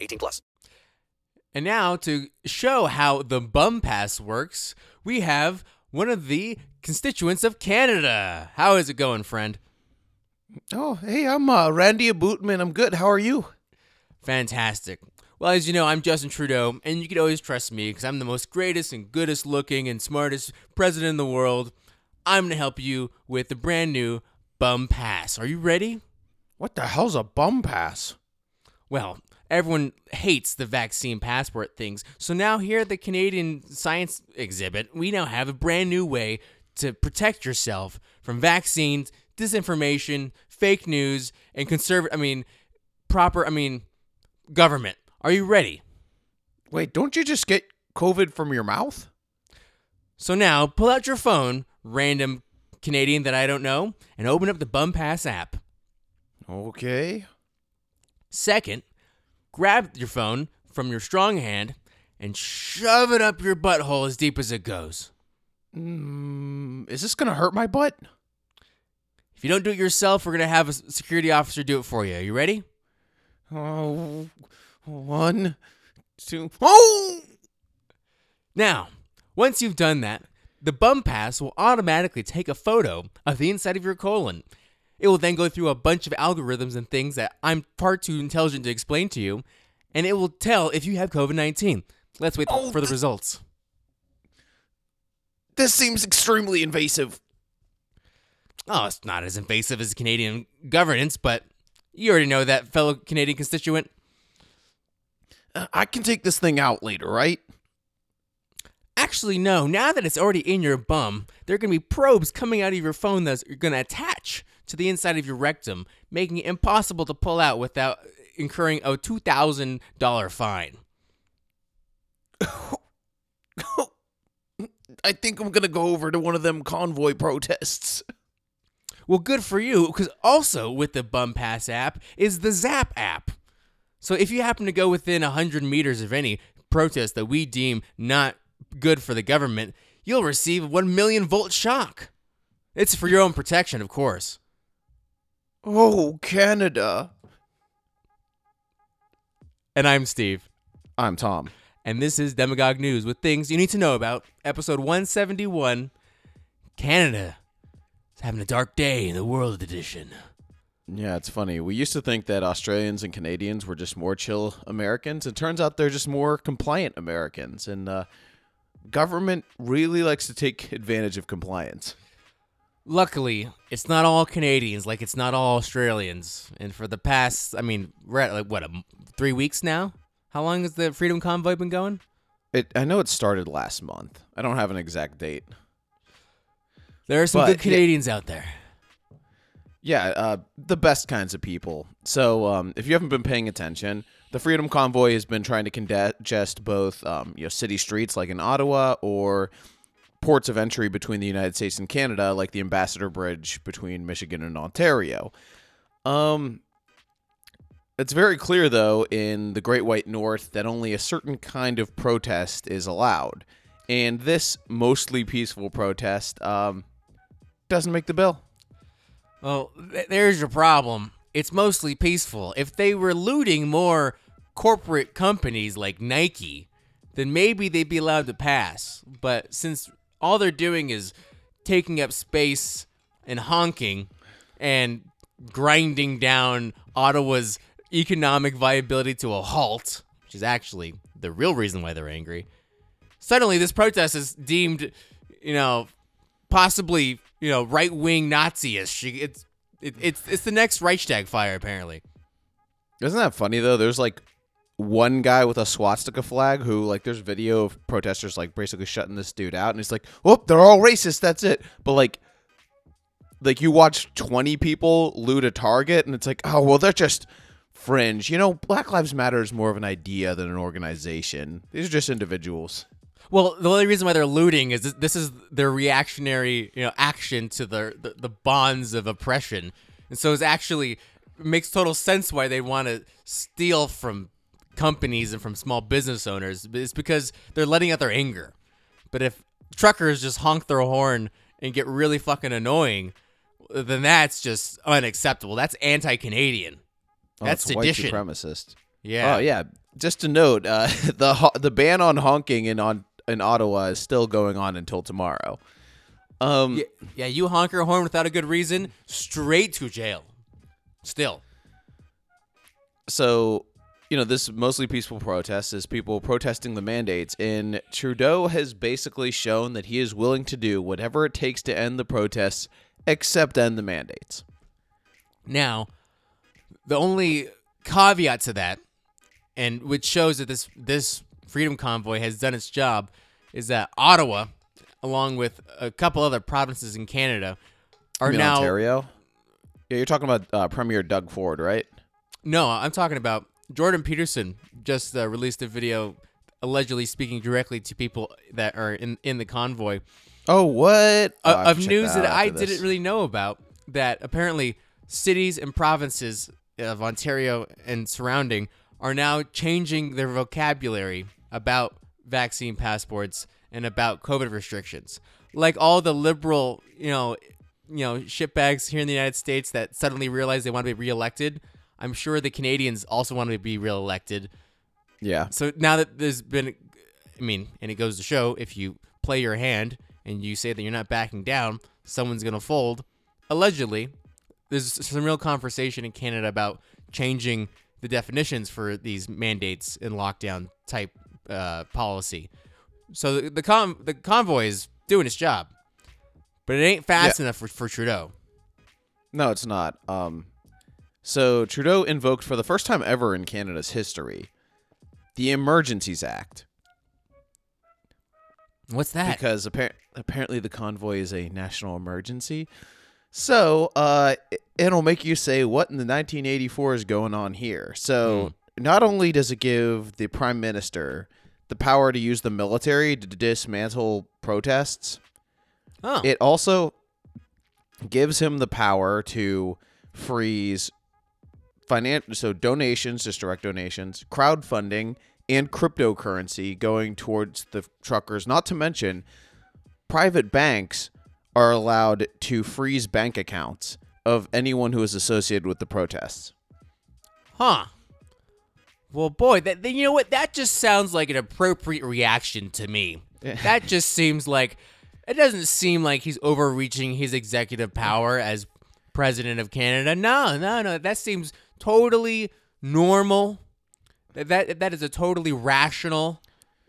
18 plus. And now to show how the bum pass works, we have one of the constituents of Canada. How is it going, friend? Oh, hey, I'm uh, Randy Abootman. I'm good. How are you? Fantastic. Well, as you know, I'm Justin Trudeau, and you can always trust me because I'm the most greatest and goodest looking and smartest president in the world. I'm going to help you with the brand new Bum Pass. Are you ready? What the hell's a bum pass? Well, everyone hates the vaccine passport things, so now here at the Canadian Science Exhibit, we now have a brand new way to protect yourself from vaccines, disinformation, fake news, and conservative, I mean, proper, I mean, government. Are you ready? Wait, don't you just get COVID from your mouth? So now pull out your phone, random Canadian that I don't know, and open up the Bum Pass app. Okay. Second, grab your phone from your strong hand and shove it up your butthole as deep as it goes. Mm, is this going to hurt my butt? If you don't do it yourself, we're going to have a security officer do it for you. Are you ready? Oh, one, two. Oh! Now, once you've done that, the bum pass will automatically take a photo of the inside of your colon. It will then go through a bunch of algorithms and things that I'm far too intelligent to explain to you, and it will tell if you have COVID 19. Let's wait Oh, for the th- results. This seems extremely invasive. Oh, it's not as invasive as Canadian governance, but you already know that, fellow Canadian constituent. Uh, I can take this thing out later, right? Actually, no. Now that it's already in your bum, there are going to be probes coming out of your phone that's going to attach to the inside of your rectum, making it impossible to pull out without incurring a $2,000 fine. I think I'm going to go over to one of them convoy protests. Well, good for you, because also with the Bum Pass app is the Zap app. So if you happen to go within 100 meters of any protest that we deem not good for the government, you'll receive a 1 million volt shock. It's for your own protection, of course. Oh, Canada. And I'm Steve. I'm Tom. And this is Demagogue News with things you need to know about. Episode 171 Canada is having a dark day in the world edition. Yeah, it's funny. We used to think that Australians and Canadians were just more chill Americans. It turns out they're just more compliant Americans. And uh, government really likes to take advantage of compliance. Luckily, it's not all Canadians like it's not all Australians. And for the past, I mean, we're at like what, a three weeks now? How long has the Freedom Convoy been going? It, I know it started last month. I don't have an exact date. There are some But, good Canadians out there. Yeah, uh, the best kinds of people. So, um, if you haven't been paying attention, the Freedom Convoy has been trying to congest both, um, you know, city streets like in Ottawa or ports of entry between the United States and Canada, like the Ambassador Bridge between Michigan and Ontario. Um, it's very clear, though, in the Great White North that only a certain kind of protest is allowed, and this mostly peaceful protest um, doesn't make the bill. Well, th- there's your problem. It's mostly peaceful. If they were looting more corporate companies like Nike, then maybe they'd be allowed to pass. But since all they're doing is taking up space and honking and grinding down Ottawa's economic viability to a halt, which is actually the real reason why they're angry, suddenly this protest is deemed, you know, possibly you know right wing Nazi-ish. It's it, it's it's the next Reichstag fire apparently. Isn't that funny though? There's like one guy with a swastika flag who like there's video of protesters like basically shutting this dude out and he's like, "Whoop, they're all racist. That's it." But like like you watch 20 people loot a target and it's like, "Oh, well they're just fringe. You know, Black Lives Matter is more of an idea than an organization. These are just individuals. Well, the only reason why they're looting is this, this is their reactionary, you know, action to the, the the bonds of oppression, and so it's actually it makes total sense why they want to steal from companies and from small business owners. It's because they're letting out their anger. But if truckers just honk their horn and get really fucking annoying, then that's just unacceptable. That's anti-Canadian. Oh, That's it's white supremacist. Yeah. Oh yeah. Just to note, uh, the the ban on honking in on in Ottawa is still going on until tomorrow. Um, Yeah, yeah, you honk your horn without a good reason, straight to jail. Still. so you know this mostly peaceful protest is people protesting the mandates and trudeau has basically shown that he is willing to do whatever it takes to end the protests except end the mandates Now, the only caveat to that, and which shows that this this freedom convoy has done its job, is that Ottawa, along with a couple other provinces in Canada, are now ontario yeah you're talking about uh, premier doug ford right no. I'm talking about Jordan Peterson just uh, released a video allegedly speaking directly to people that are in in the convoy oh what Oh, uh, of news that that I this. didn't really know about. That apparently cities and provinces of Ontario and surrounding are now changing their vocabulary about vaccine passports and about COVID restrictions. Like all the liberal, you know, you know, shitbags here in the United States that suddenly realize they want to be reelected. I'm sure the Canadians also want to be reelected. yeah So now that there's been, I mean, and it goes to show if you play your hand and you say that you're not backing down, someone's gonna fold. Allegedly, there's some real conversation in Canada about changing the definitions for these mandates and lockdown type uh, policy. So the the, con- the convoy is doing its job, but it ain't fast enough for, for Trudeau. No, it's not. Um, so Trudeau invoked for the first time ever in Canada's history the Emergencies Act What's that? because appar- apparently the convoy is a national emergency. So uh, it- it'll make you say, "What in the 1984 is going on here?" So not only does it give the prime minister the power to use the military to dismantle protests, oh, it also gives him the power to freeze finan- so donations just direct donations crowdfunding and cryptocurrency going towards the truckers not to mention private banks are allowed to freeze bank accounts of anyone who is associated with the protests Huh. Well, boy, that then you know what? That just sounds like an appropriate reaction to me. that just seems like it doesn't seem like he's overreaching his executive power as president of Canada. No, no, no. That seems totally normal. That that, is a totally rational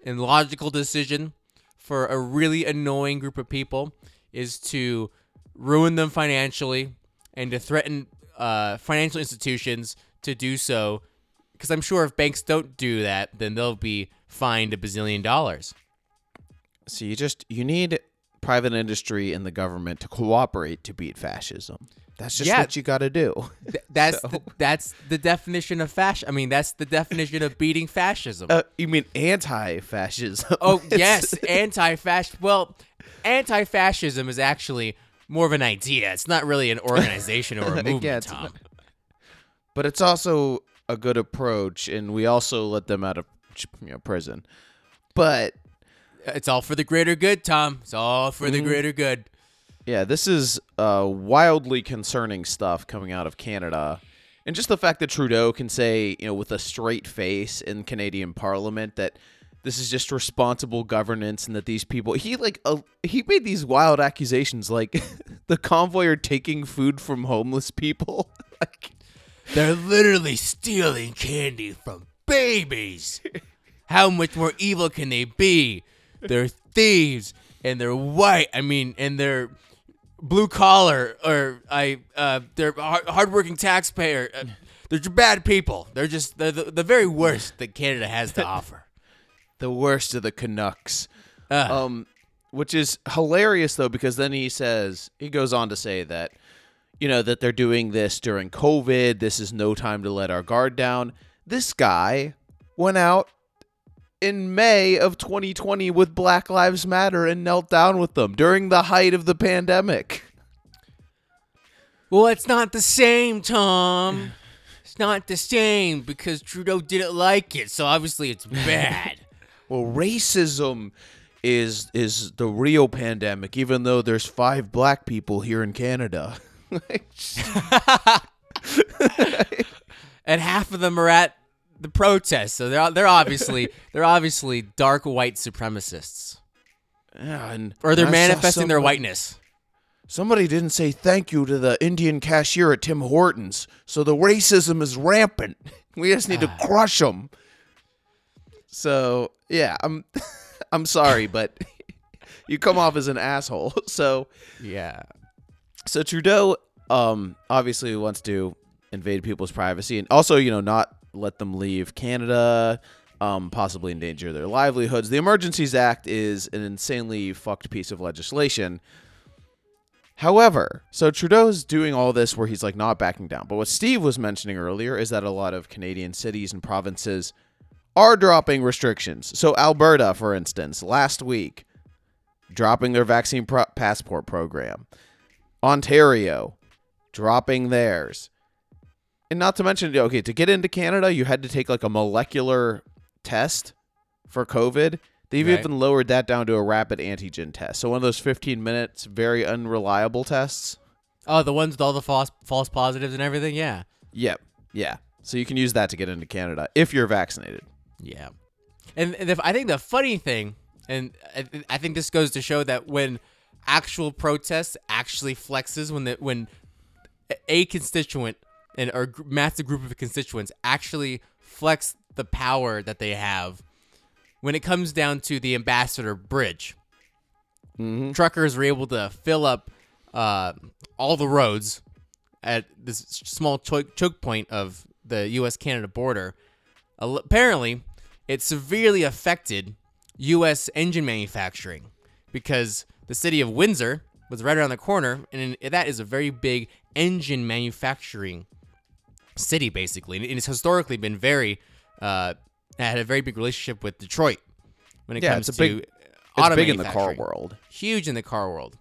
and logical decision for a really annoying group of people is to ruin them financially and to threaten uh, financial institutions to do so. Because I'm sure if banks don't do that, then they'll be fined a bazillion dollars. so you just you need private industry and the government to cooperate to beat fascism that's just Yeah. what you got to do Th- that's the, that's the definition of fascism. I mean, that's the definition of beating fascism. uh, you mean anti-fascism oh yes, anti-fascist. Well, anti-fascism is actually more of an idea. It's not really an organization or a movement. Yeah, Tom. but it's also a good approach, and we also let them out of you know prison. But It's all for the greater good, Tom. It's all for Mm-hmm. the greater good. Yeah, this is uh, wildly concerning stuff coming out of Canada, and just the fact that Trudeau can say, you know, with a straight face in Canadian Parliament that this is just responsible governance, and that these people he like uh, he made these wild accusations like the convoy are taking food from homeless people. like, They're literally stealing candy from babies. How much more evil can they be? They're thieves and they're white. I mean, and they're blue collar or I uh they're hard- hardworking taxpayer. Uh, they're bad people. They're just they're the, the very worst that Canada has to offer. the worst of the Canucks. Ugh. Um, which is hilarious though because then he says he goes on to say that you know, that they're doing this during COVID. This is no time to let our guard down. This guy went out in May of 2020 with Black Lives Matter and knelt down with them during the height of the pandemic. Well, it's not the same, Tom. It's not the same because Trudeau didn't like it, so obviously it's bad. Well, racism is is the real pandemic, even though there's five black people here in Canada. and half of them are at the protests. so they're they're obviously they're obviously dark white supremacists, yeah, and or they're manifesting their whiteness. Somebody didn't say thank you to the Indian cashier at Tim Hortons, so the racism is rampant. We just need to crush them. So yeah, I'm I'm sorry, but you come off as an asshole. So Yeah. so Trudeau um obviously wants to invade people's privacy and also you know not let them leave Canada um possibly endanger their livelihoods. The Emergencies Act is an insanely fucked piece of legislation. However, so Trudeau's doing all this where he's like not backing down. But what Steve was mentioning earlier is that a lot of Canadian cities and provinces are dropping restrictions. So Alberta, for instance, last week dropping their vaccine pro- passport program. Ontario dropping theirs. And not to mention, okay, to get into Canada, you had to take like a molecular test for COVID. They've Right. even lowered that down to a rapid antigen test. So one of those 15 minutes, very unreliable tests. Oh, the ones with all the false false positives and everything. Yeah. Yep. Yeah. So you can use that to get into Canada if you're vaccinated. Yeah, and, and the, I think the funny thing, and I, I think this goes to show that when actual protest actually flexes, when the when a constituent and or massive group of constituents actually flex the power that they have, when it comes down to the ambassador bridge, truckers were able to fill up uh, all the roads at this small choke, choke point of the U.S. Canada border. Apparently, it severely affected U.S. engine manufacturing because the city of Windsor was right around the corner, and that is a very big engine manufacturing city, basically. And it's historically been very, uh, had a very big relationship with Detroit when it Yeah, comes it's a big- to It's big in the car world. huge in the car world.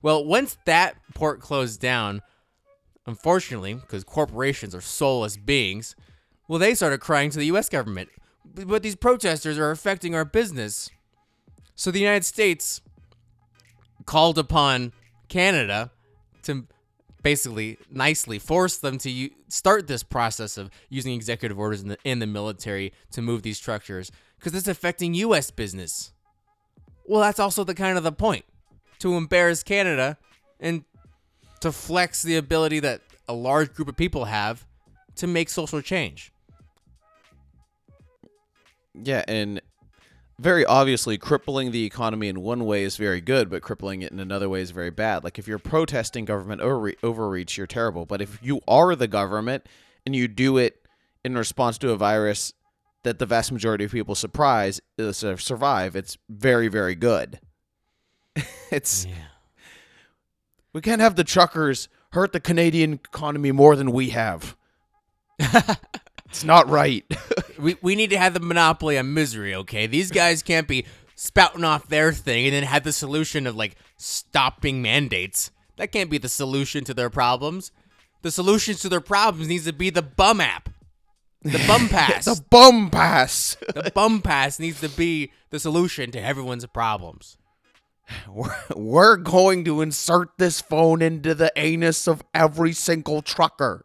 Well, once that port closed down, unfortunately, because corporations are soulless beings, well, they started crying to the U.S. government. "But- But these protesters are affecting our business. So the United States called upon Canada to basically nicely force them to u- start this process of using executive orders in the, in the military to move these structures because it's affecting U.S. business. Well, that's also the kind of the point to embarrass Canada and to flex the ability that a large group of people have to make social change. Yeah, and very obviously crippling the economy in one way is very good, but crippling it in another way is very bad. Like if you're protesting government overre- overreach, you're terrible. But if you are the government and you do it in response to a virus that the vast majority of people surprise uh, survive, it's very very good. it's we can't have the truckers hurt the Canadian economy more than we have. it's not right. We, we need to have the monopoly on misery, okay? These guys can't be spouting off their thing and then have the solution of like stopping mandates. That can't be the solution to their problems. The solutions to their problems needs to be the bum app. The bum pass. the bum pass. the bum pass needs to be the solution to everyone's problems. We're, we're going to insert this phone into the anus of every single trucker.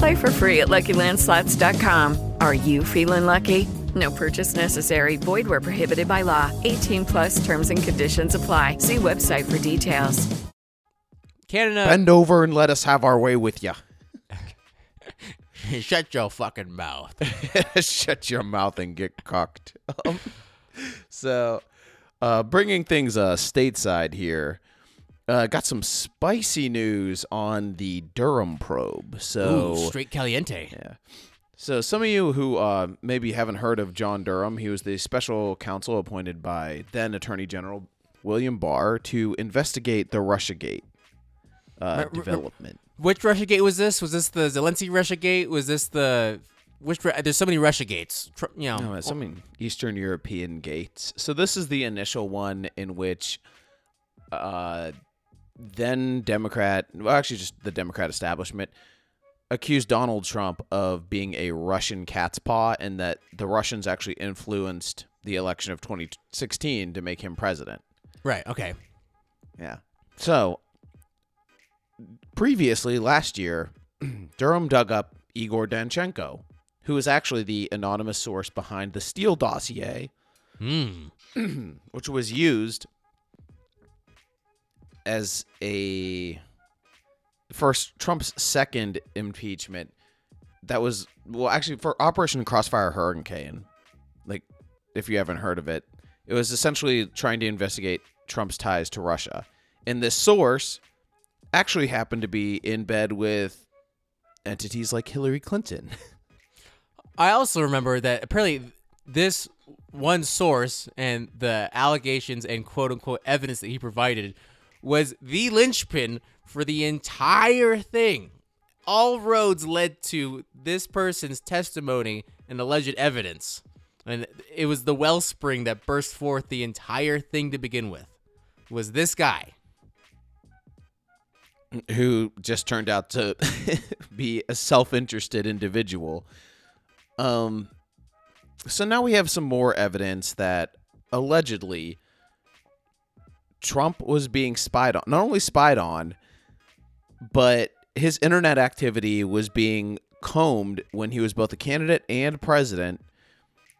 Play for free at LuckyLandSlots.com. Are you feeling lucky? No purchase necessary. Void where prohibited by law. 18 plus terms and conditions apply. See website for details. Canada, Bend over and let us have our way with you. shut your fucking mouth. Shut your mouth and get cocked. Um, so, uh, bringing things uh, stateside here, uh, got some spicy news on the Durham probe. So, Ooh, straight caliente. yeah. So, some of you who uh, maybe haven't heard of John Durham, he was the special counsel appointed by then Attorney General William Barr to investigate the Russiagate uh, R- r- development. Which Russiagate was this? Was this the Zelensky Russiagate? Was this the which? There's so many Russiagates. Tr- You know, No, it's something Eastern European gates. So this is the initial one in which uh then Democrat well actually just the Democrat establishment accused Donald Trump of being a Russian cat's paw and that the Russians actually influenced the election of 2016 to make him president. right? Okay. Yeah. So previously last year, Durham dug up Igor Danchenko, who is actually the anonymous source behind the Steele dossier, Hmm. which was used as a first Trump's second impeachment. That was well, actually for Operation Crossfire Hurricane. Like, if you haven't heard of it, it was essentially trying to investigate Trump's ties to Russia. And this source actually happened to be in bed with entities like Hillary Clinton. I also remember that apparently this one source and the allegations and quote unquote evidence that he provided was the linchpin for the entire thing. All roads led to this person's testimony and alleged evidence. And it was the wellspring that burst forth the entire thing to begin with. Was this guy. who just turned out to be a self-interested individual. Um so now we have some more evidence that allegedly Trump was being spied on. Not only spied on, but his internet activity was being combed when he was both a candidate and president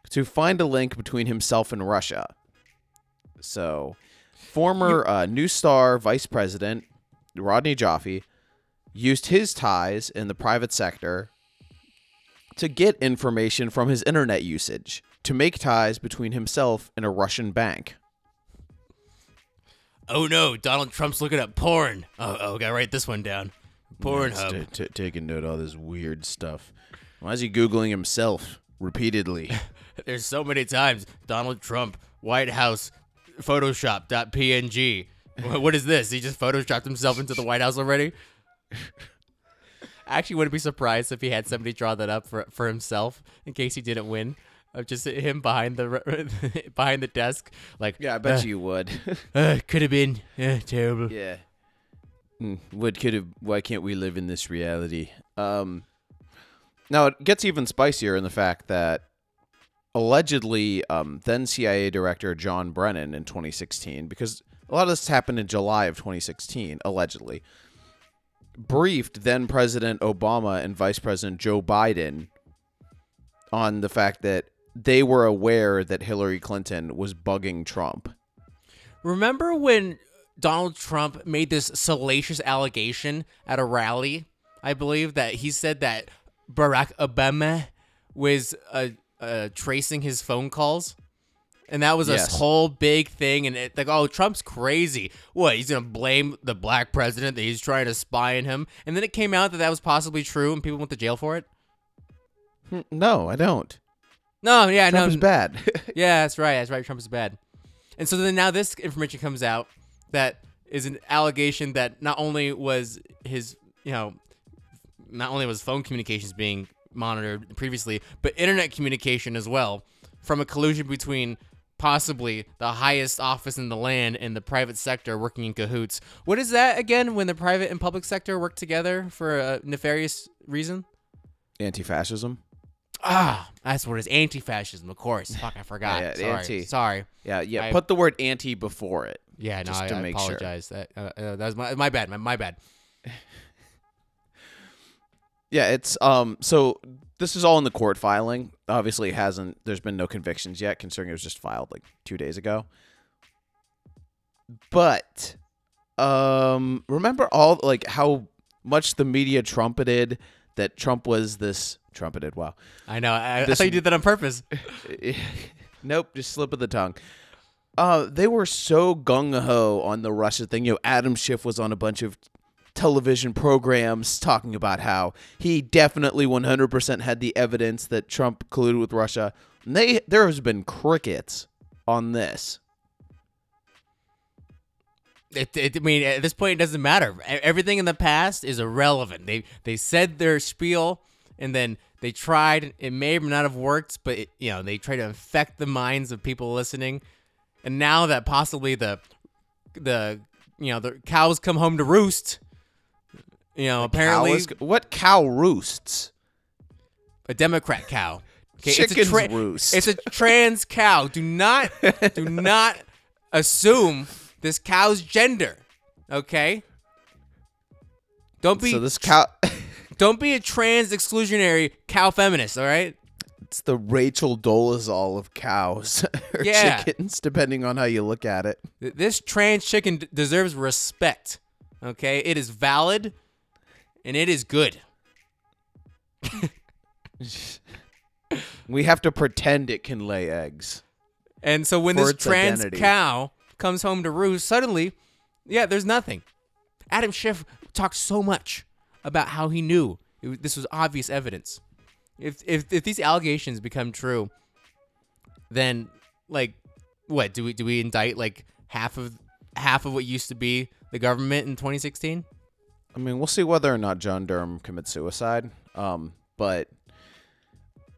to find a link between himself and Russia. So, former uh, Neustar vice president Rodney Joffe used his ties in the private sector to get information from his internet usage to make ties between himself and a Russian bank. Oh no, Donald Trump's looking at porn. Oh, oh gotta write this one down. Pornhub. Yes, t- t- taking note of all this weird stuff. Why is he googling himself repeatedly? There's so many times Donald Trump, White House, Photoshop.png. Wha- what is this? He just photoshopped himself into the White House already? I actually wouldn't be surprised if he had somebody draw that up for for himself in case he didn't win. Of just him behind the behind the desk, like yeah, I bet uh, you would. uh, could have been uh, terrible. yeah. Mm, What could have? Why can't we live in this reality? Um. Now it gets even spicier in the fact that allegedly, um, then CIA Director John Brennan in 2016, because a lot of this happened in July of 2016, allegedly, briefed then President Obama and Vice President Joe Biden on the fact that they were aware that Hillary Clinton was bugging Trump. Remember when Donald Trump made this salacious allegation at a rally? I believe that he said that Barack Obama was uh, uh, tracing his phone calls. And that was a Yes. whole big thing. And it, like, oh, Trump's crazy. What? He's going to blame the black president that he's trying to spy on him. And then it came out that that was possibly true and people went to jail for it. No, I don't. No, yeah, Trump no. is bad. Yeah, that's right. That's right. Trump is bad. And so then now this information comes out that is an allegation that not only was his, you know, not only was phone communications being monitored previously, but internet communication as well from a collusion between possibly the highest office in the land and the private sector working in cahoots. What is that again when the private and public sector work together for a nefarious reason? Anti-fascism. Ah, that's what it is. Anti-fascism, of course. Fuck, I forgot. Yeah, Sorry. anti. Sorry. Yeah, yeah. I- put the word anti before it. Yeah, no, just I, to I make sure. That uh, uh, that was my my bad. My, my bad. Yeah, it's um. So this is all in the court filing. Obviously, it hasn't. There's been no convictions yet, considering it was just filed like two days ago. But, um, remember all like how much the media trumpeted that Trump was this trumpeted. Wow. I know. I, I thought you did that on purpose. nope, just slip of the tongue. Uh, they were so gung ho on the Russia thing. You know, Adam Schiff was on a bunch of television programs talking about how he definitely 100% had the evidence that Trump colluded with Russia. And they there has been crickets on this. It, it, I mean, at this point, it doesn't matter. Everything in the past is irrelevant. They they said their spiel, and then they tried. It may or may not have worked, but it, you know they tried to infect the minds of people listening. And now that possibly the the you know the cows come home to roost. You know, apparently Cow is- what cow roosts? a Democrat cow. Okay, Chickens it's a roost. It's a trans cow. Do not do not assume this cow's gender. Okay? Don't be So this cow don't be a trans exclusionary cow feminist, all right? it's the Rachel Dolezal of cows or Yeah. chickens depending on how you look at it. This trans chicken d- deserves respect. Okay? It is valid and it is good. We have to pretend it can lay eggs. And so when this trans identity. cow comes home to roost, suddenly, yeah, there's nothing. Adam Schiff talked so much about how he knew it, this was obvious evidence. If, if if these allegations become true, then like what do we do we indict like half of half of what used to be the government in 2016? I mean, we'll see whether or not John Durham commits suicide. Um, but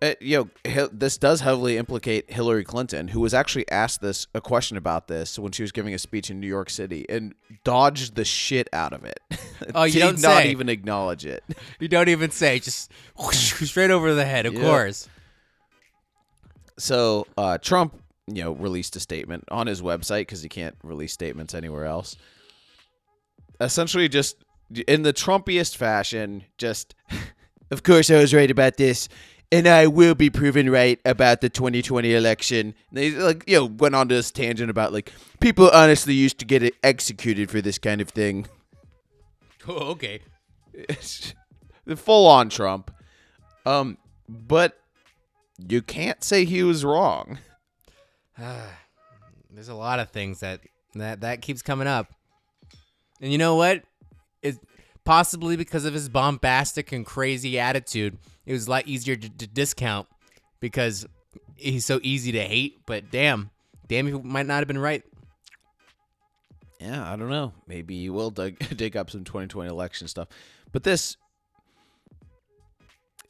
it, you know, this does heavily implicate Hillary Clinton, who was actually asked this a question about this when she was giving a speech in New York City and dodged the shit out of it. Oh, you Did don't not say. even acknowledge it. You don't even say, just whoosh, straight over the head. Of Yeah. course. So uh, Trump, you know, released a statement on his website because he can't release statements anywhere else. Essentially, just in the Trumpiest fashion, just of course I was right about this, and I will be proven right about the 2020 election. And They like you know went on to this tangent about like people honestly used to get it executed for this kind of thing. Oh, okay. the full on Trump. Um, but you can't say he was wrong. There's a lot of things that that that keeps coming up. And you know what? It possibly because of his bombastic and crazy attitude, it was a lot easier to, to discount because he's so easy to hate. But damn, damn, he might not have been right. Yeah, I don't know. Maybe you will dig, dig up some 2020 election stuff. But this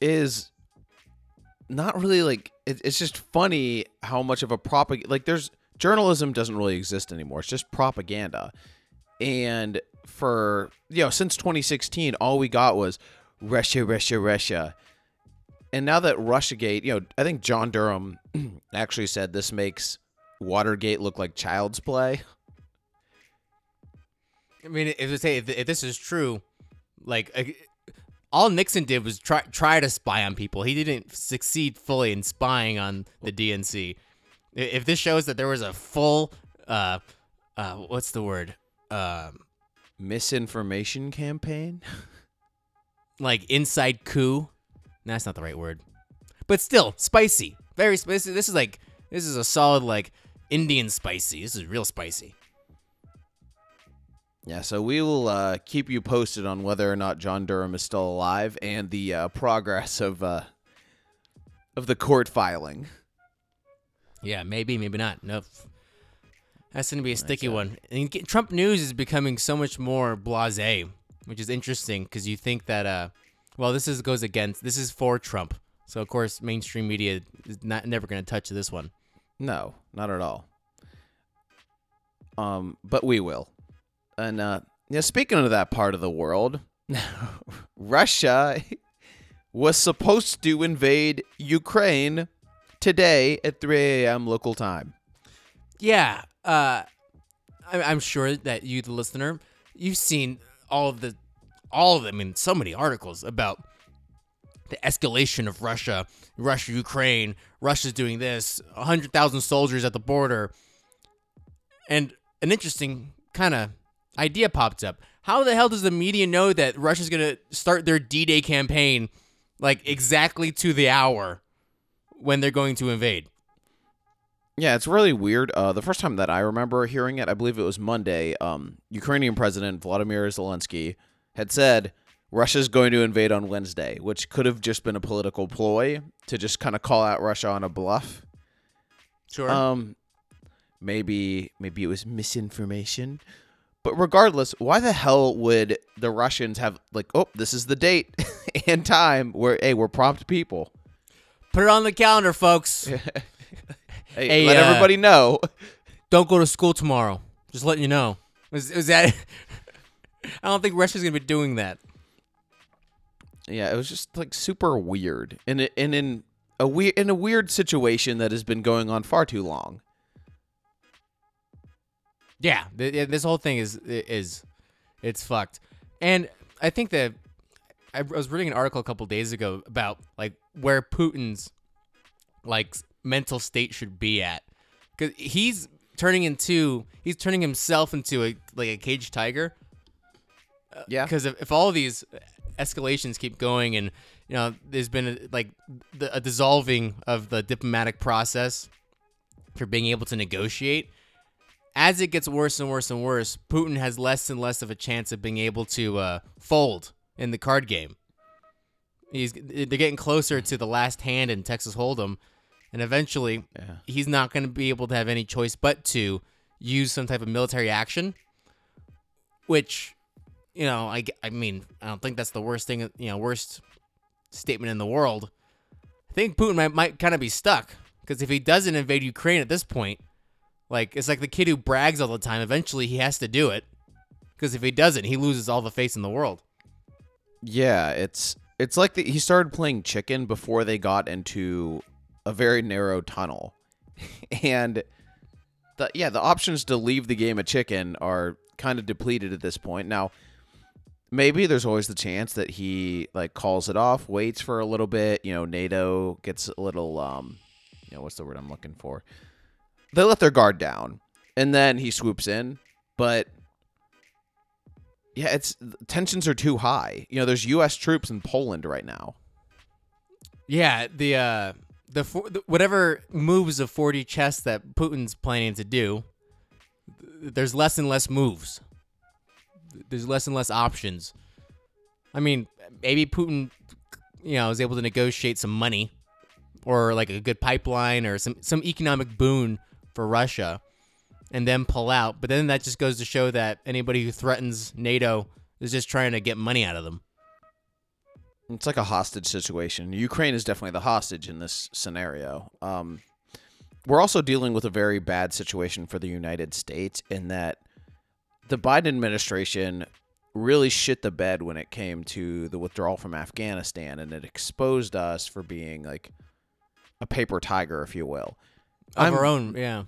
is not really like it, it's just funny how much of a propaganda like there's journalism doesn't really exist anymore. It's just propaganda. And for you know, since 2016 all we got was Russia, Russia, Russia. And now that Russiagate, you know, I think John Durham actually said this makes Watergate look like child's play. I mean, if, say, if, if this is true, like all Nixon did was try try to spy on people. He didn't succeed fully in spying on the DNC. If this shows that there was a full, uh, uh, what's the word, um, Misinformation campaign? like inside coup. No, that's not the right word, but still spicy. Very spicy. This is like this is a solid like Indian spicy. This is real spicy. Yeah, so we will uh, keep you posted on whether or not John Durham is still alive and the uh, progress of uh, of the court filing. Yeah, maybe, maybe not. No, that's gonna be a sticky one. And Trump news is becoming so much more blasé, which is interesting because you think that, uh, well, this is goes against, this is for Trump, so of course mainstream media is not never gonna touch this one. No, not at all. Um, but we will. And uh, yeah, speaking of that part of the world, Russia was supposed to invade Ukraine today at 3 a.m. local time. Yeah, uh, I, I'm sure that you, the listener, you've seen all of the, all of them. I mean, so many articles about the escalation of Russia, Russia, Ukraine. Russia's doing this. hundred thousand soldiers at the border, and an interesting kind of idea popped up. How the hell does the media know that Russia's gonna start their D-Day campaign like exactly to the hour when they're going to invade? Yeah, it's really weird. Uh, the first time that I remember hearing it, I believe it was Monday. Um, Ukrainian President Vladimir Zelensky had said Russia's going to invade on Wednesday, which could have just been a political ploy to just kind of call out Russia on a bluff. Sure. Um, maybe maybe it was misinformation, but regardless, why the hell would the Russians have like, oh, this is the date and time where hey, we're prompt people. Put it on the calendar, folks. Hey, Hey, let uh, everybody know. Don't go to school tomorrow. Just letting you know. Was, was that? I don't think Russia's gonna be doing that. Yeah, it was just like super weird, and it, and in a weird in a weird situation that has been going on far too long. Yeah, th- th- this whole thing is is it's fucked. And I think that I was reading an article a couple days ago about like where Putin's like mental state should be at cuz he's turning into he's turning himself into a like a caged tiger. Yeah. Cuz if, if all of these escalations keep going and you know there's been a, like the, a dissolving of the diplomatic process for being able to negotiate as it gets worse and worse and worse, Putin has less and less of a chance of being able to uh, fold in the card game. He's they're getting closer to the last hand in Texas Hold'em, and eventually Yeah. he's not going to be able to have any choice but to use some type of military action. Which, you know, I, I mean, I don't think that's the worst thing, you know, worst statement in the world. I think Putin might, might kind of be stuck because if he doesn't invade Ukraine at this point, like it's like the kid who brags all the time. Eventually, he has to do it because if he doesn't, he loses all the face in the world. Yeah, it's it's like the, he started playing chicken before they got into a very narrow tunnel, and the yeah the options to leave the game of chicken are kind of depleted at this point. Now, maybe there's always the chance that he like calls it off, waits for a little bit. You know, NATO gets a little um, you know, what's the word I'm looking for? They let their guard down, and then he swoops in, but. Yeah, it's tensions are too high. You know, there's U.S. troops in Poland right now. Yeah, the uh, the, fo- the whatever moves of 4D chess that Putin's planning to do, there's less and less moves. There's less and less options. I mean, maybe Putin, you know, is able to negotiate some money, or like a good pipeline, or some some economic boon for Russia, and then pull out. But then that just goes to show that anybody who threatens NATO is just trying to get money out of them. It's like a hostage situation. Ukraine is definitely the hostage in this scenario. Um, we're also dealing with a very bad situation for the United States in that the Biden administration really shit the bed when it came to the withdrawal from Afghanistan, and it exposed us for being like a paper tiger, if you will. Of I'm- our own, yeah.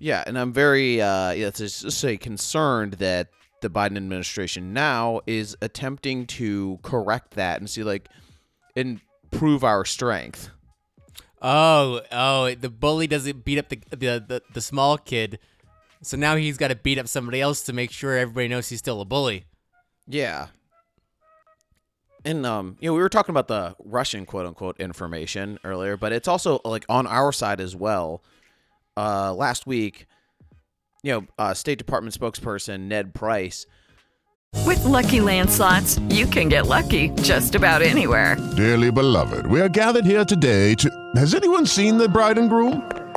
Yeah, and I'm very, uh, yeah, to say, concerned that the Biden administration now is attempting to correct that and see, like, improve our strength. Oh, oh, the bully doesn't beat up the the, the, the small kid. So now he's got to beat up somebody else to make sure everybody knows he's still a bully. Yeah. And um, you know, we were talking about the Russian quote unquote information earlier, but it's also like on our side as well. Uh, last week, you know, uh, State Department spokesperson Ned Price With Lucky Land slots, you can get lucky just about anywhere. Dearly beloved, we are gathered here today to. Has anyone seen the bride and groom?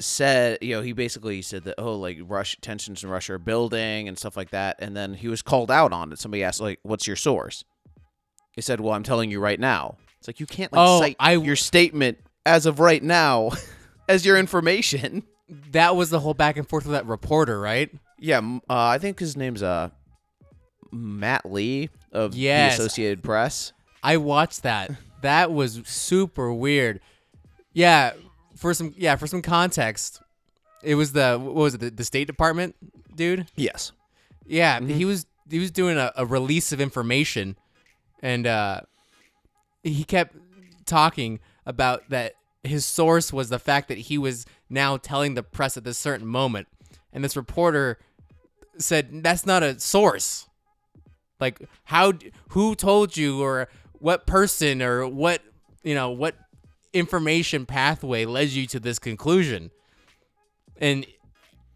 Said, you know, he basically said that oh, like rush tensions in Russia are building and stuff like that, and then he was called out on it. Somebody asked like, "What's your source?" He said, "Well, I'm telling you right now." It's like you can't like Oh, cite I- your statement as of right now as your information. That was the whole back and forth with that reporter, right? Yeah, uh, I think his name's uh Matt Lee of Yes. the Associated Press. I watched that. That was super weird. Yeah, for some yeah, for some context, it was the what was it, the, the State Department dude? Yes. Yeah, he was he was doing a, a release of information and uh he kept talking about that his source was the fact that he was now telling the press at this certain moment. And this reporter said that's not a source. Like how who told you or what person or what you know what information pathway led you to this conclusion? And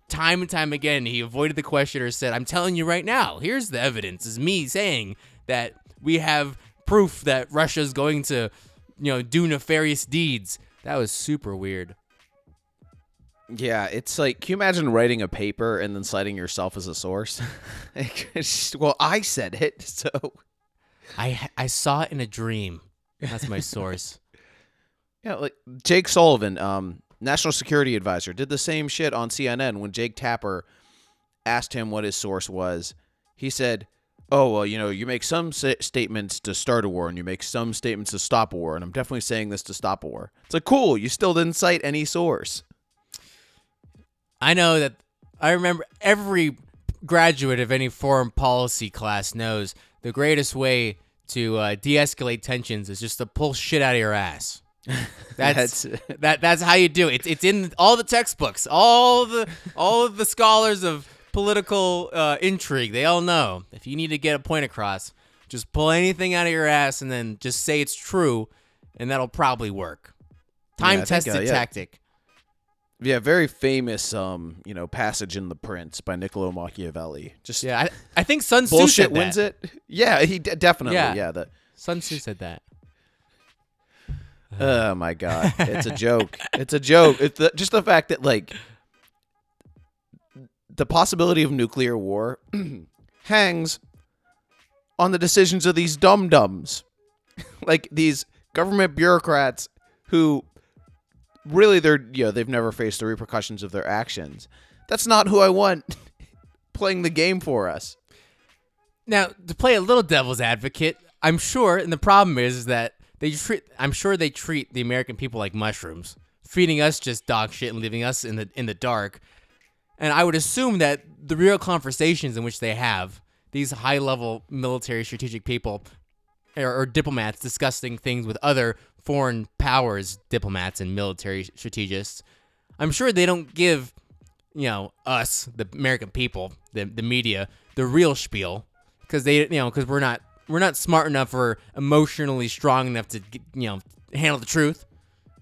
time and time again he avoided the question or said, "I'm telling you right now, here's the evidence. Is me saying that we have proof that Russia's going to, you know, do nefarious deeds." That was super weird. Yeah, it's like, can you imagine writing a paper and then citing yourself as a source? Well, I said it, so I I saw it in a dream. That's my source. Yeah. Like Jake Sullivan, um, national security advisor, did the same shit on CNN when Jake Tapper asked him what his source was. He said, "Oh well, you know, you make some statements to start a war, and you make some statements to stop a war, and I'm definitely saying this to stop a war." It's like, cool, you still didn't cite any source. I know that I remember every graduate of any foreign policy class knows the greatest way to uh, de-escalate tensions is just to pull shit out of your ass. That's that. That's how you do it. It's, it's in all the textbooks. All the all of the scholars of political uh, intrigue. They all know if you need to get a point across, just pull anything out of your ass and then just say it's true, and that'll probably work. Yeah, Time-tested uh, yeah. tactic. Yeah, very famous, um, you know, passage in The Prince by Niccolo Machiavelli. Just Yeah, I, I think Sun Tzu bullshit said that. wins it. Yeah, he d- definitely. Yeah. Yeah, that. Sun Tzu said that. Oh my god, it's a joke. It's a joke. It's the, just the fact that like the possibility of nuclear war hangs on the decisions of these dum dums, like these government bureaucrats who really they're you know they've never faced the repercussions of their actions. That's not who I want playing the game for us. Now, to play a little devil's advocate, I'm sure, and the problem is that they treat. I'm sure they treat the American people like mushrooms, feeding us just dog shit and leaving us in the in the dark. And I would assume that the real conversations in which they have these high level military strategic people or, or diplomats discussing things with other foreign powers diplomats and military strategists, I'm sure they don't give you know us the American people the the media the real spiel because they you know because we're not we're not smart enough or emotionally strong enough to you know handle the truth.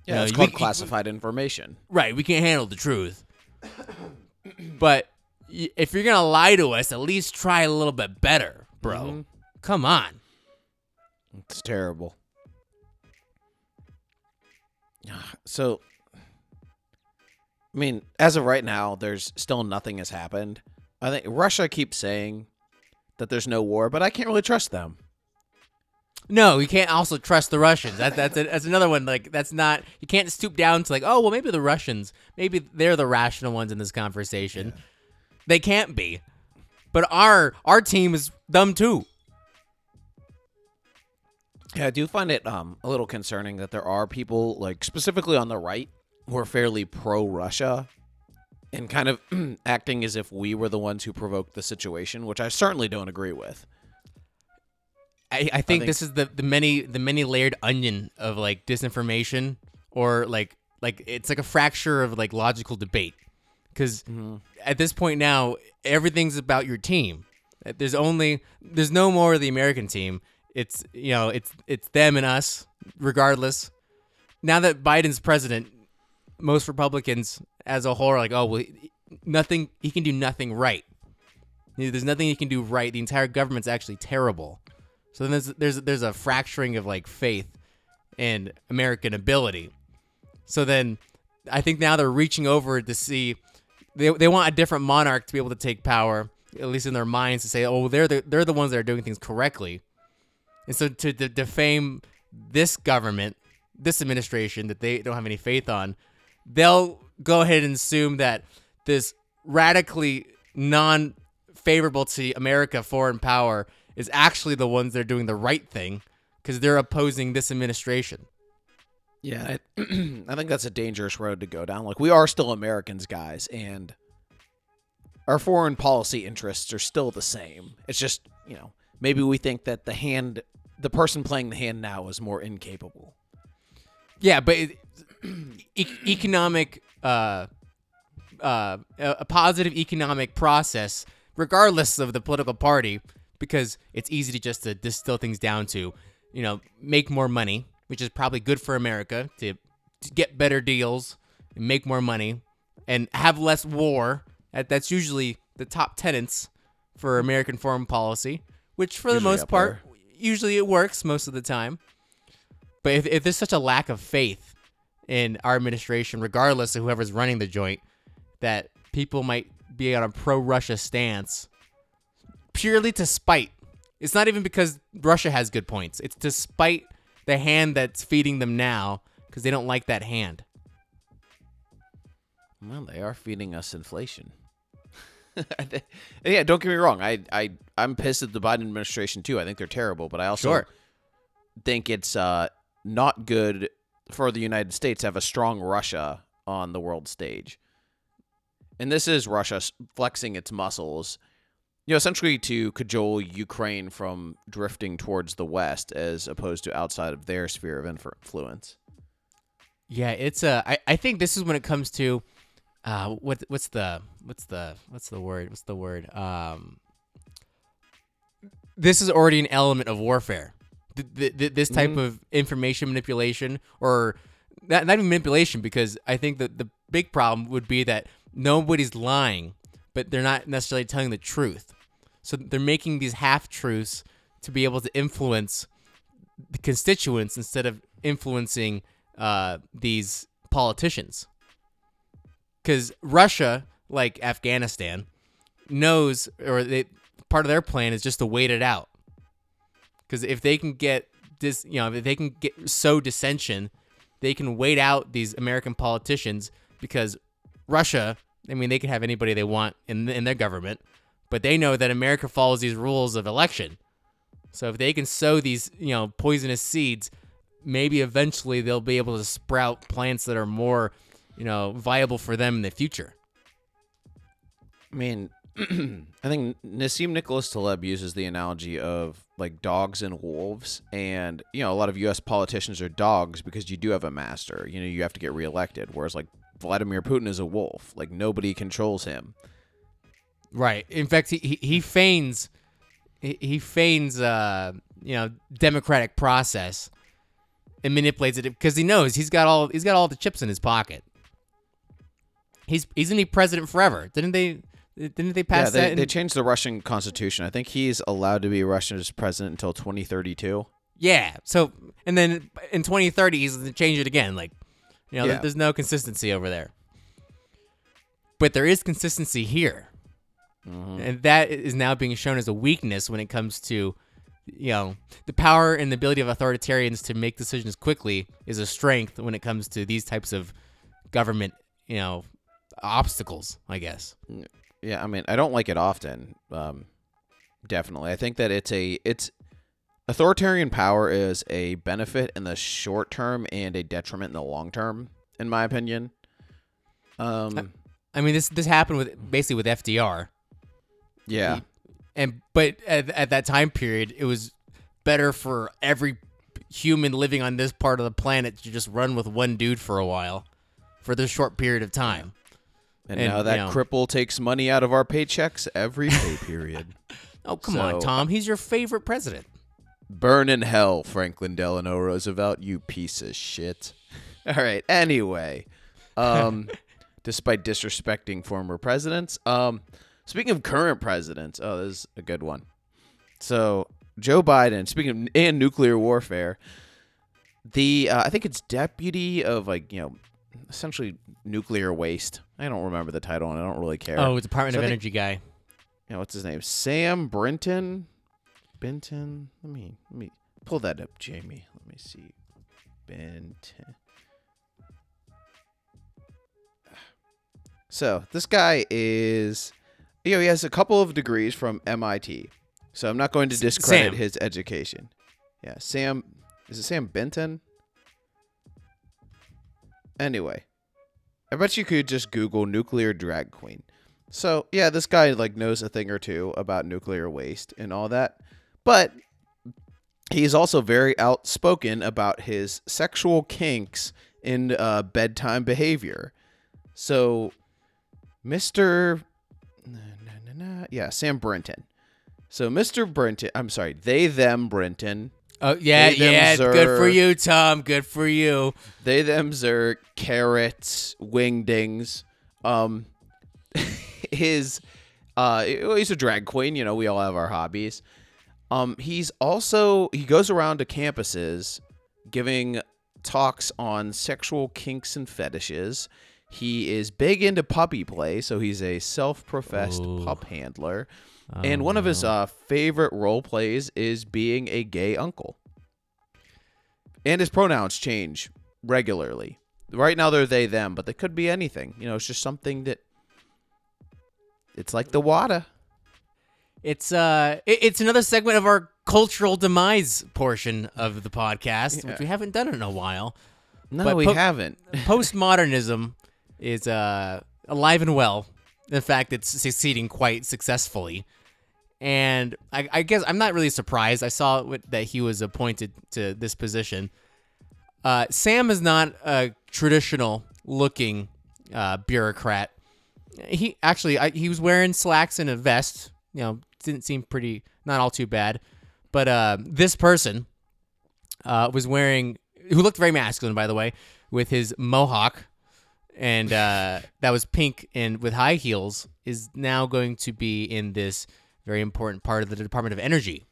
Yeah, You know, it's we- called we- classified information. Right, we can't handle the truth. but if you're gonna lie to us, at least try a little bit better, bro. Mm-hmm. Come on. It's terrible. So, I mean, as of right now, there's still nothing has happened. I think Russia keeps saying that there's no war, but I can't really trust them. No, you can't also trust the Russians. That, that's a, that's another one. Like that's not you can't stoop down to like oh well maybe the Russians maybe they're the rational ones in this conversation. They can't be, but our our team is dumb too. Yeah, I do find it um a little concerning that there are people like specifically on the right who are fairly pro Russia and kind of acting as if we were the ones who provoked the situation, which I certainly don't agree with. I, I, think, think- this is the, the many the many layered onion of like disinformation or like like it's like a fracture of like logical debate because mm-hmm. at this point now everything's about your team. There's only there's no more of the American team. It's you know it's it's them and us regardless. Now that Biden's president, most Republicans as a whole like, oh well, nothing he can do nothing right. There's nothing he can do right. The entire government's actually terrible. So then there's there's there's a fracturing of like faith and American ability. So then I think now they're reaching over to see they they want a different monarch to be able to take power, at least in their minds, to say, oh, they're the they're the ones that are doing things correctly, and so to, to defame this government, this administration that they don't have any faith on, they'll go ahead and assume that this radically non favorable to America foreign power is actually the ones that are doing the right thing because they're opposing this administration. Yeah, I, I think that's a dangerous road to go down. Like we are still Americans, guys, and our foreign policy interests are still the same. It's just, you know, maybe we think that the hand the person playing the hand now is more incapable. Yeah, but it, e- economic uh uh a positive economic process regardless of the political party because it's easy to just to distill things down to, you know, make more money, which is probably good for America to, to get better deals and make more money and have less war. That, that's usually the top tenets for American foreign policy, which for the most part, there. usually it works most of the time. But if, if there's such a lack of faith in our administration, regardless of whoever's running the joint, that people might be on a pro Russia stance purely to spite. It's not even because Russia has good points, it's to spite the hand that's feeding them now because they don't like that hand. Well, they are feeding us inflation. yeah, don't get me wrong. I I I'm pissed at the Biden administration too. I think they're terrible, but I also Sure. think it's uh not good for the United States have a strong Russia on the world stage. And this is Russia flexing its muscles, you know, essentially to cajole Ukraine from drifting towards the West as opposed to outside of their sphere of influence. Yeah, it's a. I, I think this is when it comes to, uh, what what's the what's the what's the word what's the word um. This is already an element of warfare. Th- th- th- this type of information manipulation, or not, not even manipulation, because I think that the big problem would be that nobody's lying, but they're not necessarily telling the truth. So they're making these half truths to be able to influence the constituents instead of influencing uh, these politicians. Because Russia, like Afghanistan, knows, or they, part of their plan is just to wait it out. Because if they can get this, you know, if they can get sow dissension, they can wait out these American politicians because Russia, I mean, they can have anybody they want in in their government, but they know that America follows these rules of election. So if they can sow these, you know, poisonous seeds, maybe eventually they'll be able to sprout plants that are more, you know, viable for them in the future. I mean, I think Nassim Nicholas Taleb uses the analogy of like dogs and wolves, and you know, a lot of U.S. politicians are dogs because you do have a master. You know, you have to get reelected. Whereas like Vladimir Putin is a wolf. Like nobody controls him. Right. In fact, he he, he feigns he, he feigns uh, you know, democratic process and manipulates it because he knows he's got all he's got all the chips in his pocket. He's he's gonna be president forever. Didn't they didn't they pass yeah, they, that? they changed the Russian constitution. I think he's allowed to be Russia's president until 2032. Yeah. So and then in 2030 he's gonna change it again. Like, you know, Yeah. there's no consistency over there. But there is consistency here, mm-hmm. and that is now being shown as a weakness when it comes to, you know, the power and the ability of authoritarians to make decisions quickly is a strength when it comes to these types of government, you know, obstacles. I guess. Mm, Yeah, I mean, I don't like it often. Um, definitely, I think that it's a it's authoritarian power is a benefit in the short term and a detriment in the long term, in my opinion. Um, I mean, this this happened with basically with FDR. yeah, and but at, at that time period it was better for every human living on this part of the planet to just run with one dude for a while for this short period of time and, and, now that you know- cripple takes money out of our paychecks every pay period. oh come on tom he's your favorite president Burn in hell, Franklin Delano Roosevelt, you piece of shit. All right. Anyway, um, despite disrespecting former presidents, um, speaking of current presidents, oh, this is a good one. So Joe Biden, speaking of and nuclear warfare, the uh, I think it's deputy of like you know essentially nuclear waste. I don't remember the title, and I don't really care. Oh, it's Department So of think- Energy guy. you know what's his name? Sam Brinton. Benton. Let me let me pull that up, Jamie. Let me see. Benton. So this guy is, you know, he has a couple of degrees from MIT. So I'm not going to discredit Sam. his education. Yeah, Sam. Is it Sam Benton? Anyway, I bet you could just Google nuclear drag queen. So yeah, this guy like knows a thing or two about nuclear waste and all that, but he's also very outspoken about his sexual kinks in uh, bedtime behavior. So, Mister, yeah, Sam Brenton. So Mister Brenton, I'm sorry, they them Brenton. Oh yeah, They, them, yeah. Good for you, Tom. Good for you. They them's are carrots, wingdings. Um, his, uh, he's a drag queen. You know, we all have our hobbies. Um, he's also he goes around to campuses giving talks on sexual kinks and fetishes. He is big into puppy play, so he's a self-professed pup handler. And one of his uh, favorite role plays is being a gay uncle. And his pronouns change regularly. Right now they're they them, but they could be anything. You know, it's just something that it's like the water. It's uh, it- it's another segment of our cultural demise portion of the podcast, which we haven't done in a while. No, But we po- haven't. Postmodernism is uh alive and well. In fact, it's succeeding quite successfully. And I, I guess I'm not really surprised. I saw that he was appointed to this position. Uh, Sam is not a traditional looking uh, bureaucrat. He actually I, he was wearing slacks and a vest. You know, didn't seem pretty, not all too bad. But uh, this person uh, was wearing, who looked very masculine, by the way, with his mohawk, and uh, that was pink and with high heels, is now going to be in this very important part of the Department of Energy.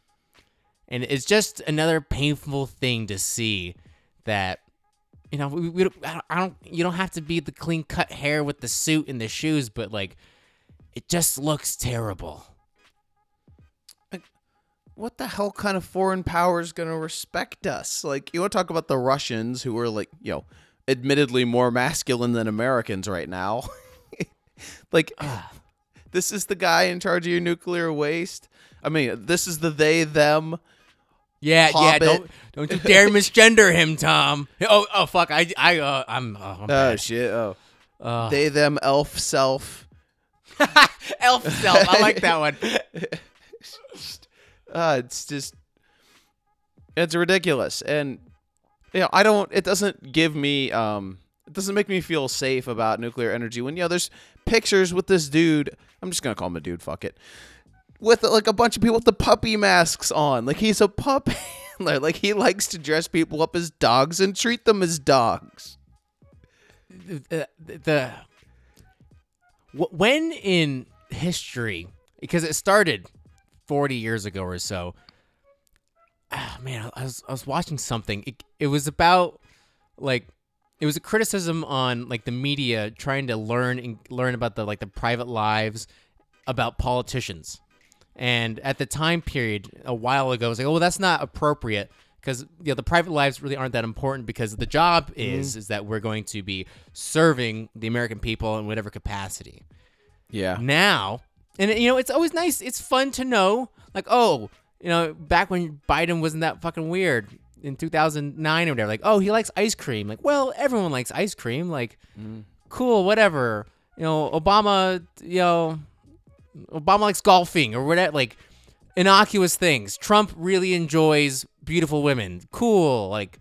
And it's just another painful thing to see that you know we, we don't, I don't- I don't you don't have to be the clean cut hair with the suit and the shoes but like it just looks terrible Like, What the hell kind of foreign power is going to respect us? Like, you want to talk about the Russians who are like, you know, admittedly more masculine than Americans right now. like, this is the guy in charge of your nuclear waste. I mean, this is the they them. yeah yeah don't don't you dare misgender him Tom oh oh fuck I I uh, I'm oh, I'm Oh shit! Oh, Uh, they them elf self. elf self I like that one Uh, it's just it's ridiculous, and you know I don't. It doesn't give me um. It doesn't make me feel safe about nuclear energy when you know there's pictures with this dude. I'm just gonna call him a dude. Fuck it. With like a bunch of people with the puppy masks on, like he's a pup handler. Like he likes to dress people up as dogs and treat them as dogs. the, the wh- when in history because it started 40 years ago or so ah, man I was, I was watching something it, it was about like it was a criticism on like the media trying to learn and learn about the like the private lives about politicians and at the time period a while ago, it was like, oh, well, that's not appropriate because you know the private lives really aren't that important because the job mm-hmm. is is that we're going to be serving the American people in whatever capacity. Yeah. Now, and you know, it's always nice. It's fun to know, like, oh, you know, back when Biden wasn't that fucking weird in 2009 or whatever. Like, oh, he likes ice cream. Like, well, everyone likes ice cream. Like, mm. cool, whatever. You know, Obama, you know, Obama likes golfing or whatever. Like, innocuous things. Trump really enjoys beautiful women. Cool. Like,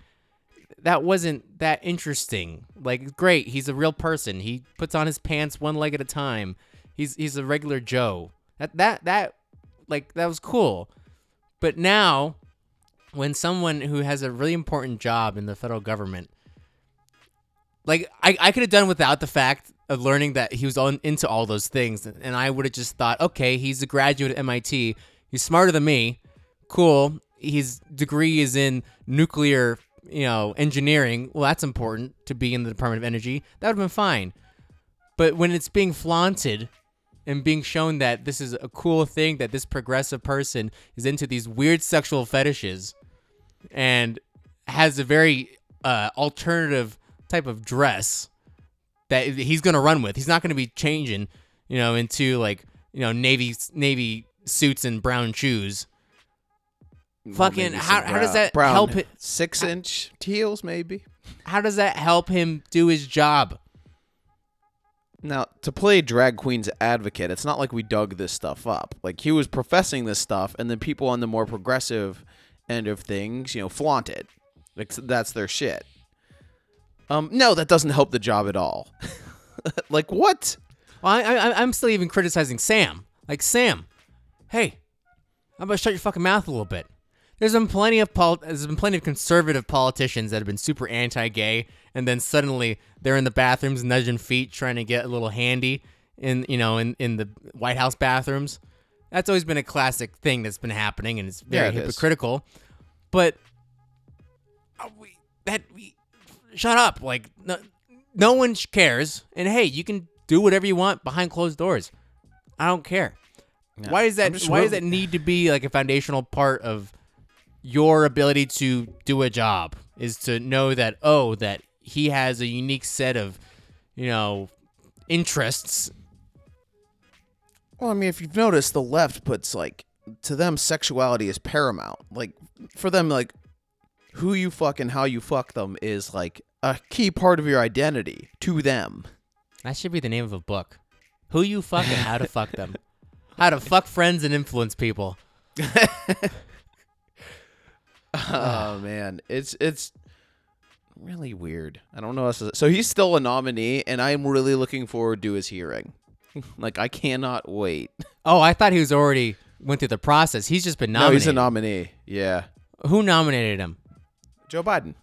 that wasn't that interesting. Like, great. He's a real person. He puts on his pants one leg at a time. He's he's a regular Joe. That that that like that was cool. But now, when someone who has a really important job in the federal government, like I, I could have done without the fact of learning that he was on into all those things, and I would have just thought, okay, he's a graduate at MIT. He's smarter than me. Cool. His degree is in nuclear you know, engineering, well, that's important to be in the Department of Energy. That would have been fine. But when it's being flaunted and being shown that this is a cool thing, that this progressive person is into these weird sexual fetishes and has a very uh, alternative type of dress that he's going to run with. He's not going to be changing, you know, into like, you know, navy navy suits and brown shoes. Fucking Maybe how, how does that brown help it? Six inch heels maybe. How does that help him do his job? Now, to play drag queen's advocate, it's not like we dug this stuff up. Like he was professing this stuff, and then people on the more progressive end of things, you know, flaunt it. Like that's their shit. Um, no, that doesn't help the job at all. like what? Well, I, I, I'm still even criticizing Sam. Like Sam, hey, how about shut your fucking mouth a little bit? There's been plenty of pol- there's been plenty of conservative politicians that have been super anti-gay, and then suddenly they're in the bathrooms nudging feet, trying to get a little handy in you know in, in the White House bathrooms. That's always been a classic thing that's been happening, and it's very Yeah, it is. hypocritical. But uh, we, that we, shut up, like no, no one cares. And hey, you can do whatever you want behind closed doors. I don't care. Why does that? Why does that need to be like a foundational part of your ability to do a job? Is to know that oh, that he has a unique set of, you know, interests. Well, I mean, if you've noticed, the left puts like to them sexuality is paramount. Like for them, like who you fuck and how you fuck them is like a key part of your identity to them. That should be the name of a book. Who you fuck and how to fuck them. How to fuck friends and influence people. oh man, it's it's really weird. I don't know. What else to- so he's still a nominee, and I'm really looking forward to his hearing. like I cannot wait. Oh, I thought he was already went through the process. He's just been nominated. No, he's a nominee. Yeah, Who nominated him? Joe Biden.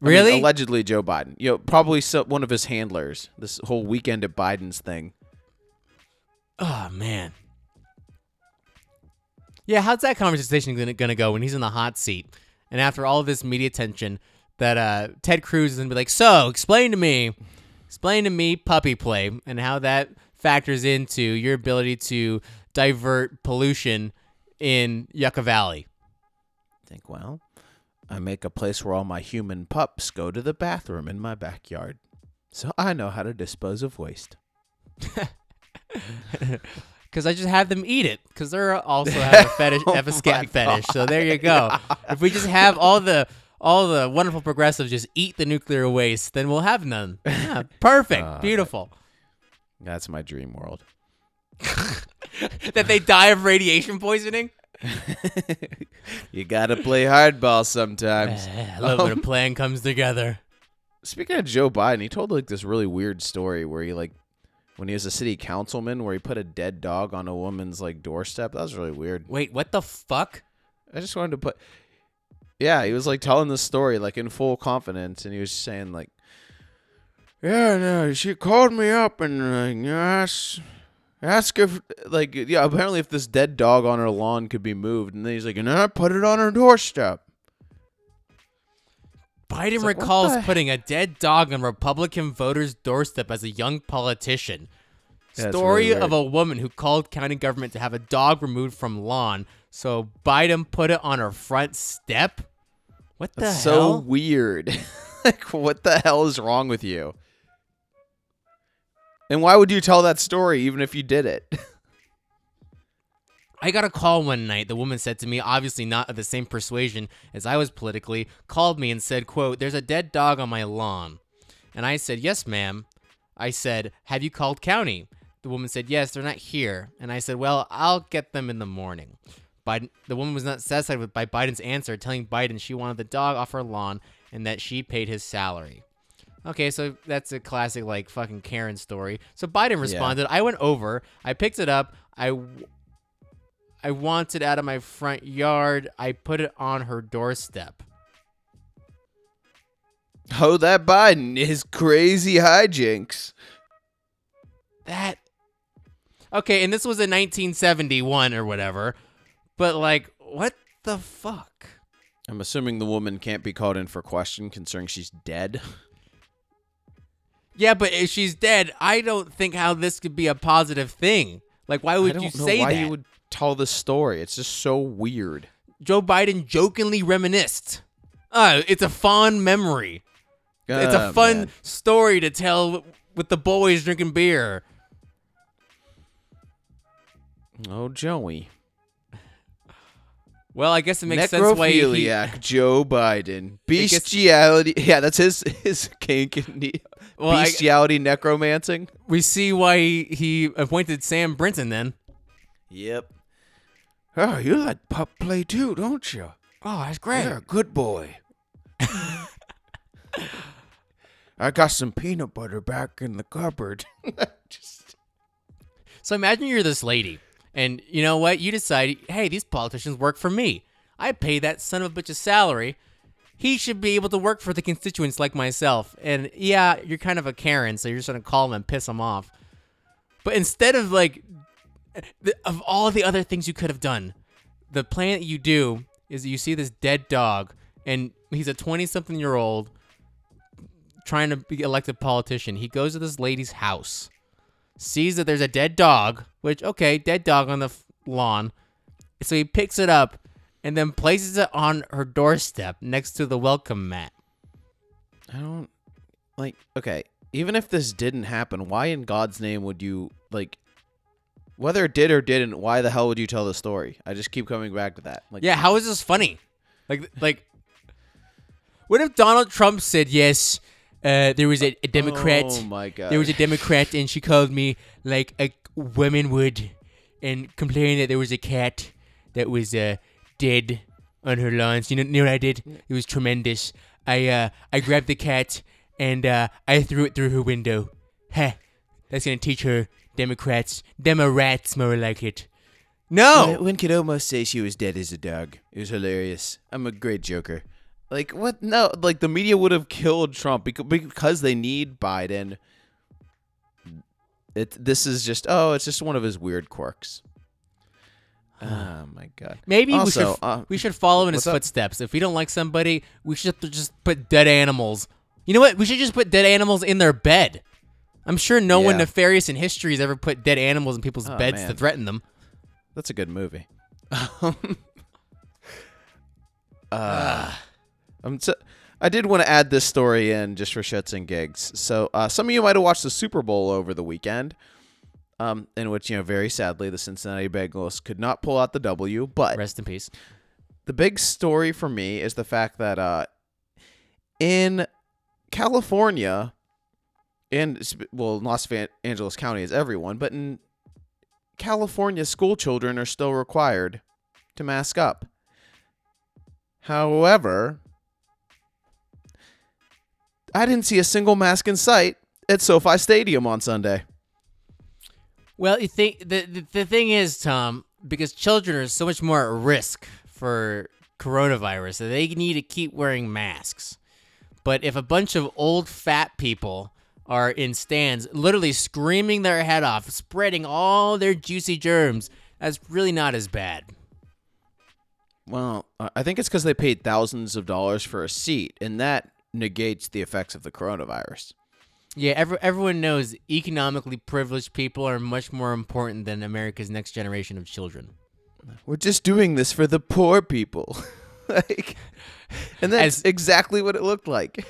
I mean, Really? allegedly Joe Biden. You know, probably so, one of his handlers. This whole weekend at Biden's thing. Oh man. Yeah, how's that conversation gonna, gonna go when he's in the hot seat, and after all of this media attention, that uh, Ted Cruz is gonna be like, "So, explain to me, explain to me puppy play and how that factors into your ability to divert pollution in Yucca Valley." think, well, I make a place where all my human pups go to the bathroom in my backyard. So I know how to dispose of waste. Because I just have them eat it. Because they're also have a fetish, have a Oh scat fetish. So there you go. If we just have all the all the wonderful progressives just eat the nuclear waste, then we'll have none. Yeah, perfect, Uh, beautiful. That's my dream world. that they die of radiation poisoning. You gotta play hardball sometimes. A little bit of um, plan comes together. Speaking of Joe Biden, he told like this really weird story where he like when he was a city councilman where he put a dead dog on a woman's like doorstep. That was really weird. Wait, what the fuck? I just wanted to put Yeah, he was like telling the story like in full confidence and he was saying like Yeah, no, she called me up and uh, asked ask if like yeah, apparently if this dead dog on her lawn could be moved and then he's like, and I put it on her doorstep. Biden like, recalls the- putting a dead dog on Republican voters' doorstep as a young politician. Yeah, Story really of a woman who called county government to have a dog removed from lawn, so Biden put it on her front step. What the That's hell? so weird. like, what the hell is wrong with you? And why would you tell that story even if you did it? I got a call one night. The woman said to me, obviously not of the same persuasion as I was politically, called me and said, quote, There's a dead dog on my lawn. And I said, Yes, ma'am. I said, Have you called county? The woman said, Yes, they're not here. And I said, Well, I'll get them in the morning. Biden, the woman was not satisfied with by Biden's answer, telling Biden she wanted the dog off her lawn and that she paid his salary. Okay, so that's a classic like fucking Karen story. So Biden responded. I went over. I picked it up. I w- I want it out of my front yard. I put it on her doorstep. oh, that Biden, is crazy hijinks. That Okay, and this was in 1971 or whatever. But like, what the fuck? I'm assuming the woman can't be called in for question concerning she's dead. Yeah, but if she's dead, I don't think how this could be a positive thing. Like, why I would don't you know say why that? you would tell this story. It's just so weird. Joe Biden jokingly reminisced. Uh, it's a fond memory. it's a Oh, fun man. story to tell with the boys drinking beer. Oh, Joey. Well, I guess it makes sense why he, Necrophiliac Joe Biden. gets- Bestiality. Yeah, that's his his kink. And he- Well, I- Bestiality necromancing. we see why he, he appointed Sam Brinton then. Yep. Oh, you like pup play too, don't you? Oh, that's great. You're a good boy. I got some peanut butter back in the cupboard. Just So imagine you're this lady, and you know what? You decide, hey, these politicians work for me. I pay that son of a bitch a salary. He should be able to work for the constituents like myself. And yeah, you're kind of a Karen, so you're just gonna call him and piss him off. But instead of like, of all the other things you could have done, the plan that you do is you see this dead dog, and he's a 20 something year old trying to be elected politician. He goes to this lady's house sees that there's a dead dog, which okay, dead dog on the lawn. So he picks it up and then places it on her doorstep next to the welcome mat. I don't like. Okay, even if this didn't happen, why in God's name would you like? Whether it did or didn't, why the hell would you tell the story? I just keep coming back to that. Like, Yeah, how is this funny? Like like what if Donald Trump said yes, uh, there was a, a Democrat Oh my god. there was a Democrat and she called me like a woman would and complained that there was a cat that was uh, dead on her lawns. You know, you know what I did? It was tremendous. I uh, I grabbed the cat and uh, I threw it through her window. Heh. That's gonna teach her Democrats, Demorats more like it. No. One could almost say she was dead as a dog. It was hilarious. I'm a great joker. Like what? No, like the media would have killed Trump because because they need Biden. It this is just oh, it's just one of his weird quirks. Oh my god. Maybe we Also, should uh, we should follow in his what's up? footsteps. If we don't like somebody, we should just put dead animals. You know what? We should just put dead animals in their bed. I'm sure no one Yeah. nefarious in history has ever put dead animals in people's Oh, beds to man. threaten them. That's a good movie. uh, I'm so, I did want to add this story in just for shits and gigs. So uh, some of you might have watched the Super Bowl over the weekend, um, in which you know very sadly the Cincinnati Bengals could not pull out the W. But Rest in peace. the big story for me is the fact that uh, in California, and well, Los Angeles County is everyone, but in California, school children are still required to mask up. However, I didn't see a single mask in sight at SoFi Stadium on Sunday. Well, you think the, the the thing is, Tom, because children are so much more at risk for coronavirus, that they need to keep wearing masks. But if a bunch of old fat people are in stands, literally screaming their head off, spreading all their juicy germs, that's really not as bad. Well, I I think it's because they paid thousands of dollars for a seat, and that negates the effects of the coronavirus. Yeah, every, everyone knows economically privileged people are much more important than America's next generation of children. We're just doing this for the poor people. like, and that's As- exactly what it looked like.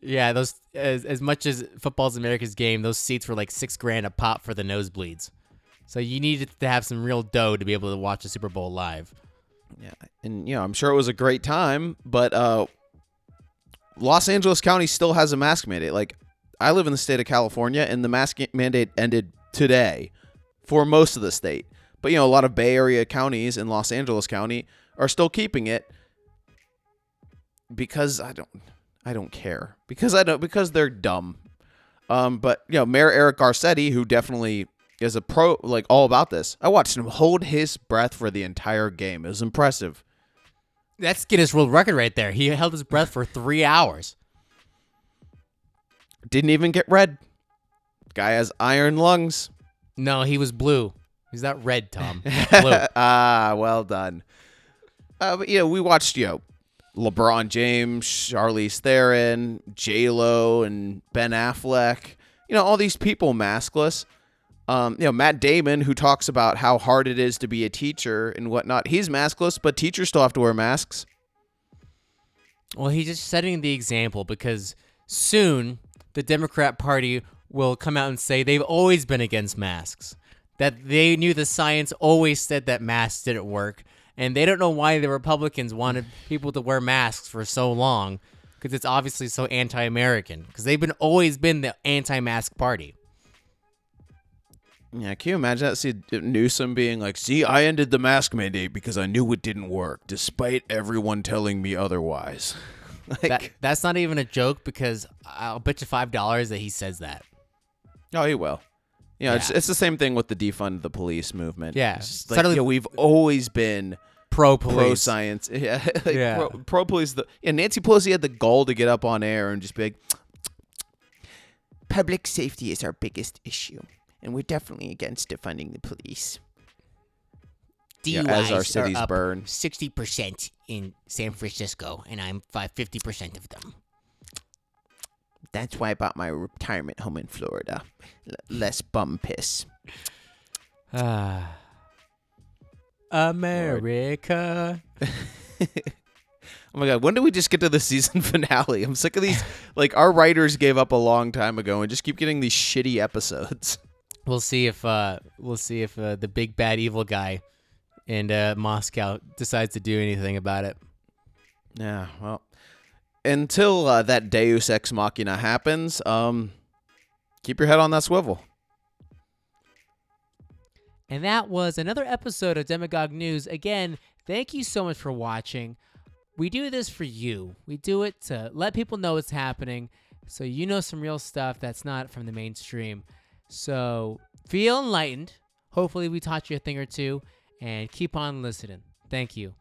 Yeah, those as as much as football's America's game, those seats were like six grand a pop for the nosebleeds. So you needed to have some real dough to be able to watch the Super Bowl live. Yeah, and you know, I'm sure it was a great time, but uh, Los Angeles County still has a mask mandate. Like, I live in the state of California, and the mask mandate ended today for most of the state. But you know, a lot of Bay Area counties and Los Angeles County are still keeping it because I don't, I don't care because I don't because they're dumb. Um, but you know, Mayor Eric Garcetti, who definitely is a pro, like all about this. I watched him hold his breath for the entire game. It was impressive. That's Guinness World Record right there. He held his breath for three hours. Didn't even get red. Guy has iron lungs. No, he was blue. He's not red, Tom. Blue. ah, well done. Uh, but you know, we watched you know LeBron James, Charlize Theron, J Lo, and Ben Affleck. You know, all these people maskless. Um, you know, Matt Damon, who talks about how hard it is to be a teacher and whatnot. He's maskless, but teachers still have to wear masks. Well, he's just setting the example because soon the Democrat Party will come out and say they've always been against masks, that they knew the science always said that masks didn't work, and they don't know why the Republicans wanted people to wear masks for so long because it's obviously so anti-American because they've been always been the anti-mask party. Yeah, can you imagine that? See Newsom being like, "See, I ended the mask mandate because I knew it didn't work, despite everyone telling me otherwise." like, That that's not even a joke because I'll bet you five dollars that he says that. oh, he will. You know, Yeah. it's the same thing with the defund the police movement. Yeah, It's like, suddenly- you know, we've always been Pro police. pro science. Yeah, like Yeah. Pro, pro police. The yeah, Nancy Pelosi had the gall to get up on air and just be like, Public safety is our biggest issue, and we're definitely against defunding the police. Yeah, as our DUIs cities burn. 60% in San Francisco, and I'm fi- 50% of them. That's why I bought my retirement home in Florida. L- less bum piss. Ah. America. "Oh my god, when do we just get to the season finale?" I'm sick of these. like our writers gave up a long time ago and just keep getting these shitty episodes. We'll see if uh we'll see if uh, the big bad evil guy in uh, Moscow decides to do anything about it. Yeah, well, until uh, that Deus ex machina happens, um, keep your head on that swivel. And that was another episode of Demagogue News. Again, thank you so much for watching. We do this for you. We do it to let people know what's happening so you know some real stuff that's not from the mainstream. So feel enlightened. Hopefully, we taught you a thing or two and keep on listening. Thank you.